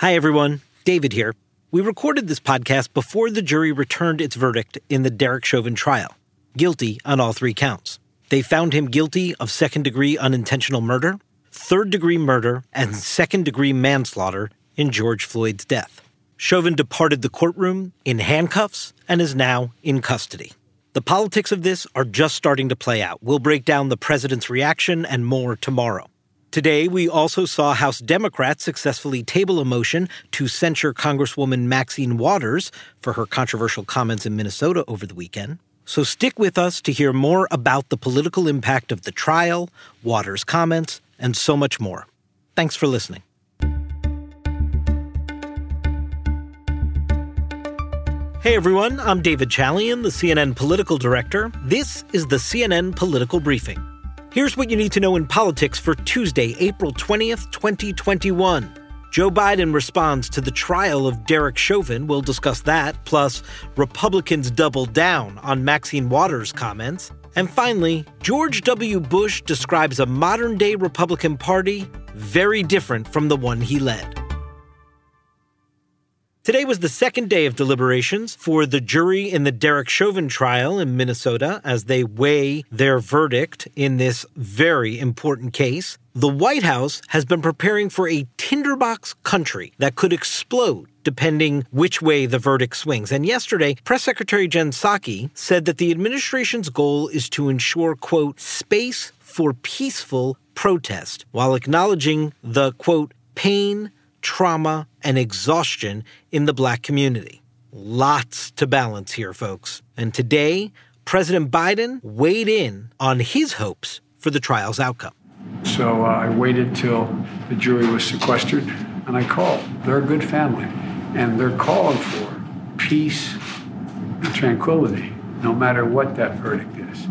Hi, everyone. David here. We recorded this podcast before the jury returned its verdict in the Derek Chauvin trial guilty on all three counts. They found him guilty of second degree unintentional murder, third degree murder, and second degree manslaughter in George Floyd's death. Chauvin departed the courtroom in handcuffs and is now in custody. The politics of this are just starting to play out. We'll break down the president's reaction and more tomorrow. Today, we also saw House Democrats successfully table a motion to censure Congresswoman Maxine Waters for her controversial comments in Minnesota over the weekend. So stick with us to hear more about the political impact of the trial, Waters' comments, and so much more. Thanks for listening. Hey everyone, I'm David Chalian, the CNN political director. This is the CNN Political Briefing. Here's what you need to know in politics for Tuesday, April 20th, 2021. Joe Biden responds to the trial of Derek Chauvin. We'll discuss that. Plus, Republicans double down on Maxine Waters' comments. And finally, George W. Bush describes a modern day Republican Party very different from the one he led. Today was the second day of deliberations for the jury in the Derek Chauvin trial in Minnesota as they weigh their verdict in this very important case. The White House has been preparing for a tinderbox country that could explode depending which way the verdict swings. And yesterday, Press Secretary Jen Psaki said that the administration's goal is to ensure, quote, space for peaceful protest while acknowledging the, quote, pain trauma, and exhaustion in the black community. Lots to balance here, folks. And today, President Biden weighed in on his hopes for the trial's outcome. So uh, I waited till the jury was sequestered and I called. They're a good family and they're calling for peace and tranquility, no matter what that verdict is.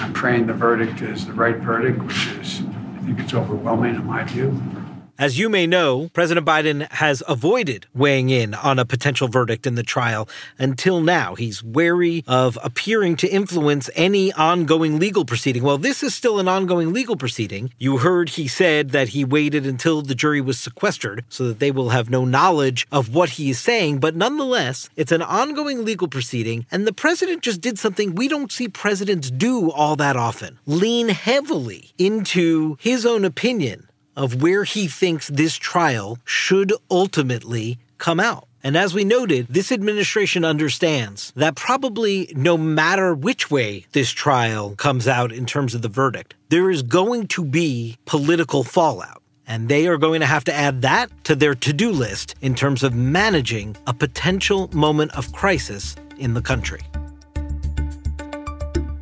I'm praying the verdict is the right verdict, which is, I think it's overwhelming in my view. As you may know, President Biden has avoided weighing in on a potential verdict in the trial until now. He's wary of appearing to influence any ongoing legal proceeding. Well, this is still an ongoing legal proceeding. You heard he said that he waited until the jury was sequestered so that they will have no knowledge of what he is saying. But nonetheless, it's an ongoing legal proceeding, and the president just did something we don't see presidents do all that often lean heavily into his own opinion of where he thinks this trial should ultimately come out. And as we noted, this administration understands that probably no matter which way this trial comes out in terms of the verdict, there is going to be political fallout. And they are going to have to add that to their to do list in terms of managing a potential moment of crisis in the country.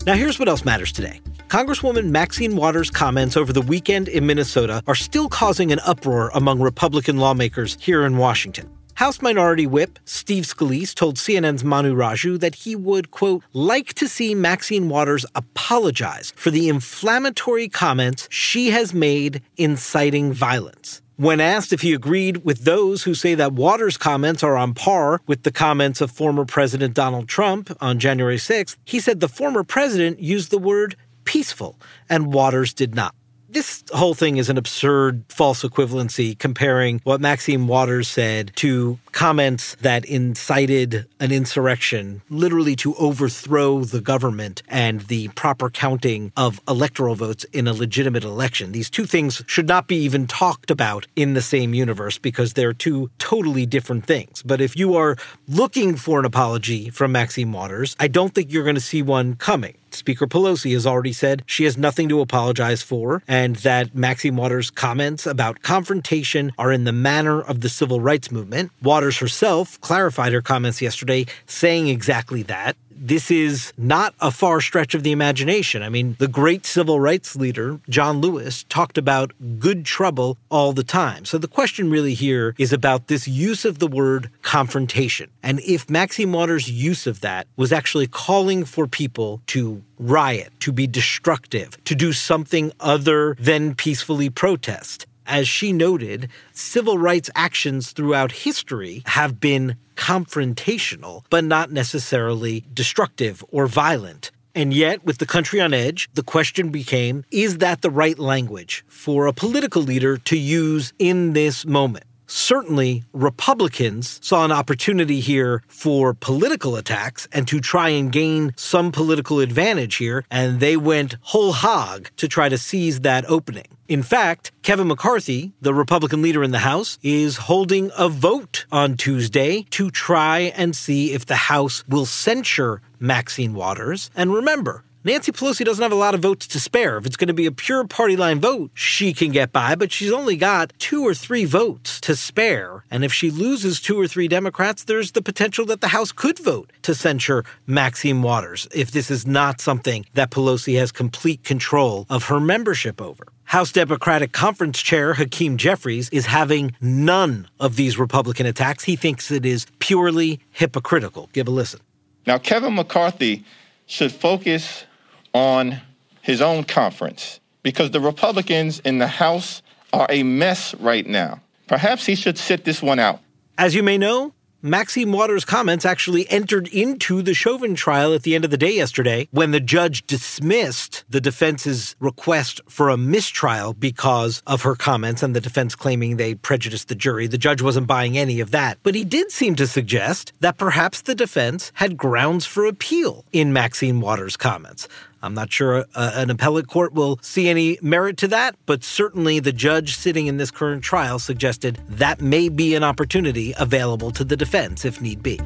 Now, here's what else matters today. Congresswoman Maxine Waters' comments over the weekend in Minnesota are still causing an uproar among Republican lawmakers here in Washington. House Minority Whip Steve Scalise told CNN's Manu Raju that he would, quote, like to see Maxine Waters apologize for the inflammatory comments she has made inciting violence. When asked if he agreed with those who say that Waters' comments are on par with the comments of former President Donald Trump on January 6th, he said the former president used the word peaceful, and Waters did not. This whole thing is an absurd false equivalency comparing what Maxine Waters said to comments that incited an insurrection, literally to overthrow the government and the proper counting of electoral votes in a legitimate election. These two things should not be even talked about in the same universe because they're two totally different things. But if you are looking for an apology from Maxine Waters, I don't think you're going to see one coming. Speaker Pelosi has already said she has nothing to apologize for, and that Maxine Waters' comments about confrontation are in the manner of the civil rights movement. Waters herself clarified her comments yesterday, saying exactly that this is not a far stretch of the imagination. I mean, the great civil rights leader, John Lewis, talked about good trouble all the time. So the question really here is about this use of the word confrontation. And if Maxine Waters' use of that was actually calling for people to riot, to be destructive, to do something other than peacefully protest as she noted, civil rights actions throughout history have been confrontational, but not necessarily destructive or violent. And yet, with the country on edge, the question became is that the right language for a political leader to use in this moment? Certainly Republicans saw an opportunity here for political attacks and to try and gain some political advantage here, and they went whole hog to try to seize that opening. In fact, Kevin McCarthy, the Republican leader in the House, is holding a vote on Tuesday to try and see if the House will censure Maxine Waters. And remember, Nancy Pelosi doesn't have a lot of votes to spare. If it's going to be a pure party line vote, she can get by, but she's only got two or three votes to spare. And if she loses two or three Democrats, there's the potential that the House could vote to censure Maxine Waters if this is not something that Pelosi has complete control of her membership over. House Democratic Conference Chair Hakeem Jeffries is having none of these Republican attacks. He thinks it is purely hypocritical. Give a listen. Now, Kevin McCarthy should focus on his own conference because the Republicans in the House are a mess right now. Perhaps he should sit this one out. As you may know, Maxine Waters' comments actually entered into the Chauvin trial at the end of the day yesterday when the judge dismissed the defense's request for a mistrial because of her comments and the defense claiming they prejudiced the jury. The judge wasn't buying any of that. But he did seem to suggest that perhaps the defense had grounds for appeal in Maxine Waters' comments. I'm not sure uh, an appellate court will see any merit to that, but certainly the judge sitting in this current trial suggested that may be an opportunity available to the defense if need be.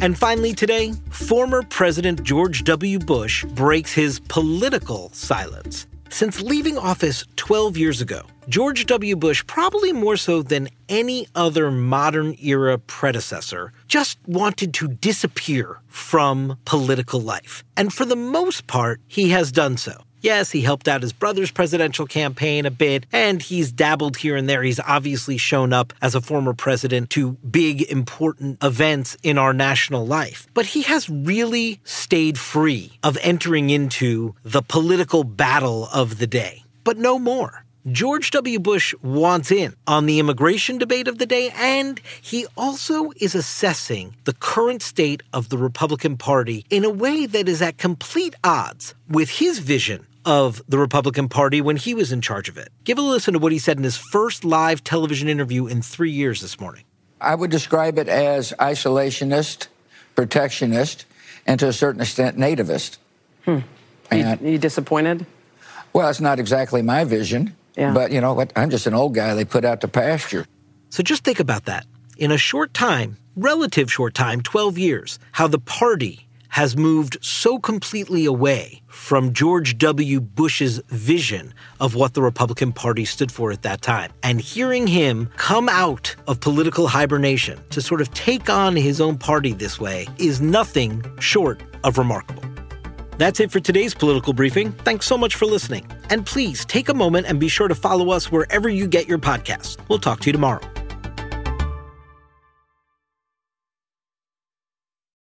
And finally, today, former President George W. Bush breaks his political silence. Since leaving office 12 years ago, George W. Bush, probably more so than any other modern era predecessor, just wanted to disappear from political life. And for the most part, he has done so. Yes, he helped out his brother's presidential campaign a bit, and he's dabbled here and there. He's obviously shown up as a former president to big, important events in our national life. But he has really stayed free of entering into the political battle of the day. But no more. George W. Bush wants in on the immigration debate of the day, and he also is assessing the current state of the Republican Party in a way that is at complete odds with his vision of the Republican Party when he was in charge of it. Give a listen to what he said in his first live television interview in three years this morning. I would describe it as isolationist, protectionist, and to a certain extent, nativist. Hmm. And, you, you disappointed? Well, it's not exactly my vision. Yeah. But you know what? I'm just an old guy they put out to pasture. So just think about that. In a short time, relative short time, 12 years, how the party has moved so completely away from George W. Bush's vision of what the Republican Party stood for at that time. And hearing him come out of political hibernation to sort of take on his own party this way is nothing short of remarkable. That's it for today's political briefing. Thanks so much for listening. And please take a moment and be sure to follow us wherever you get your podcasts. We'll talk to you tomorrow.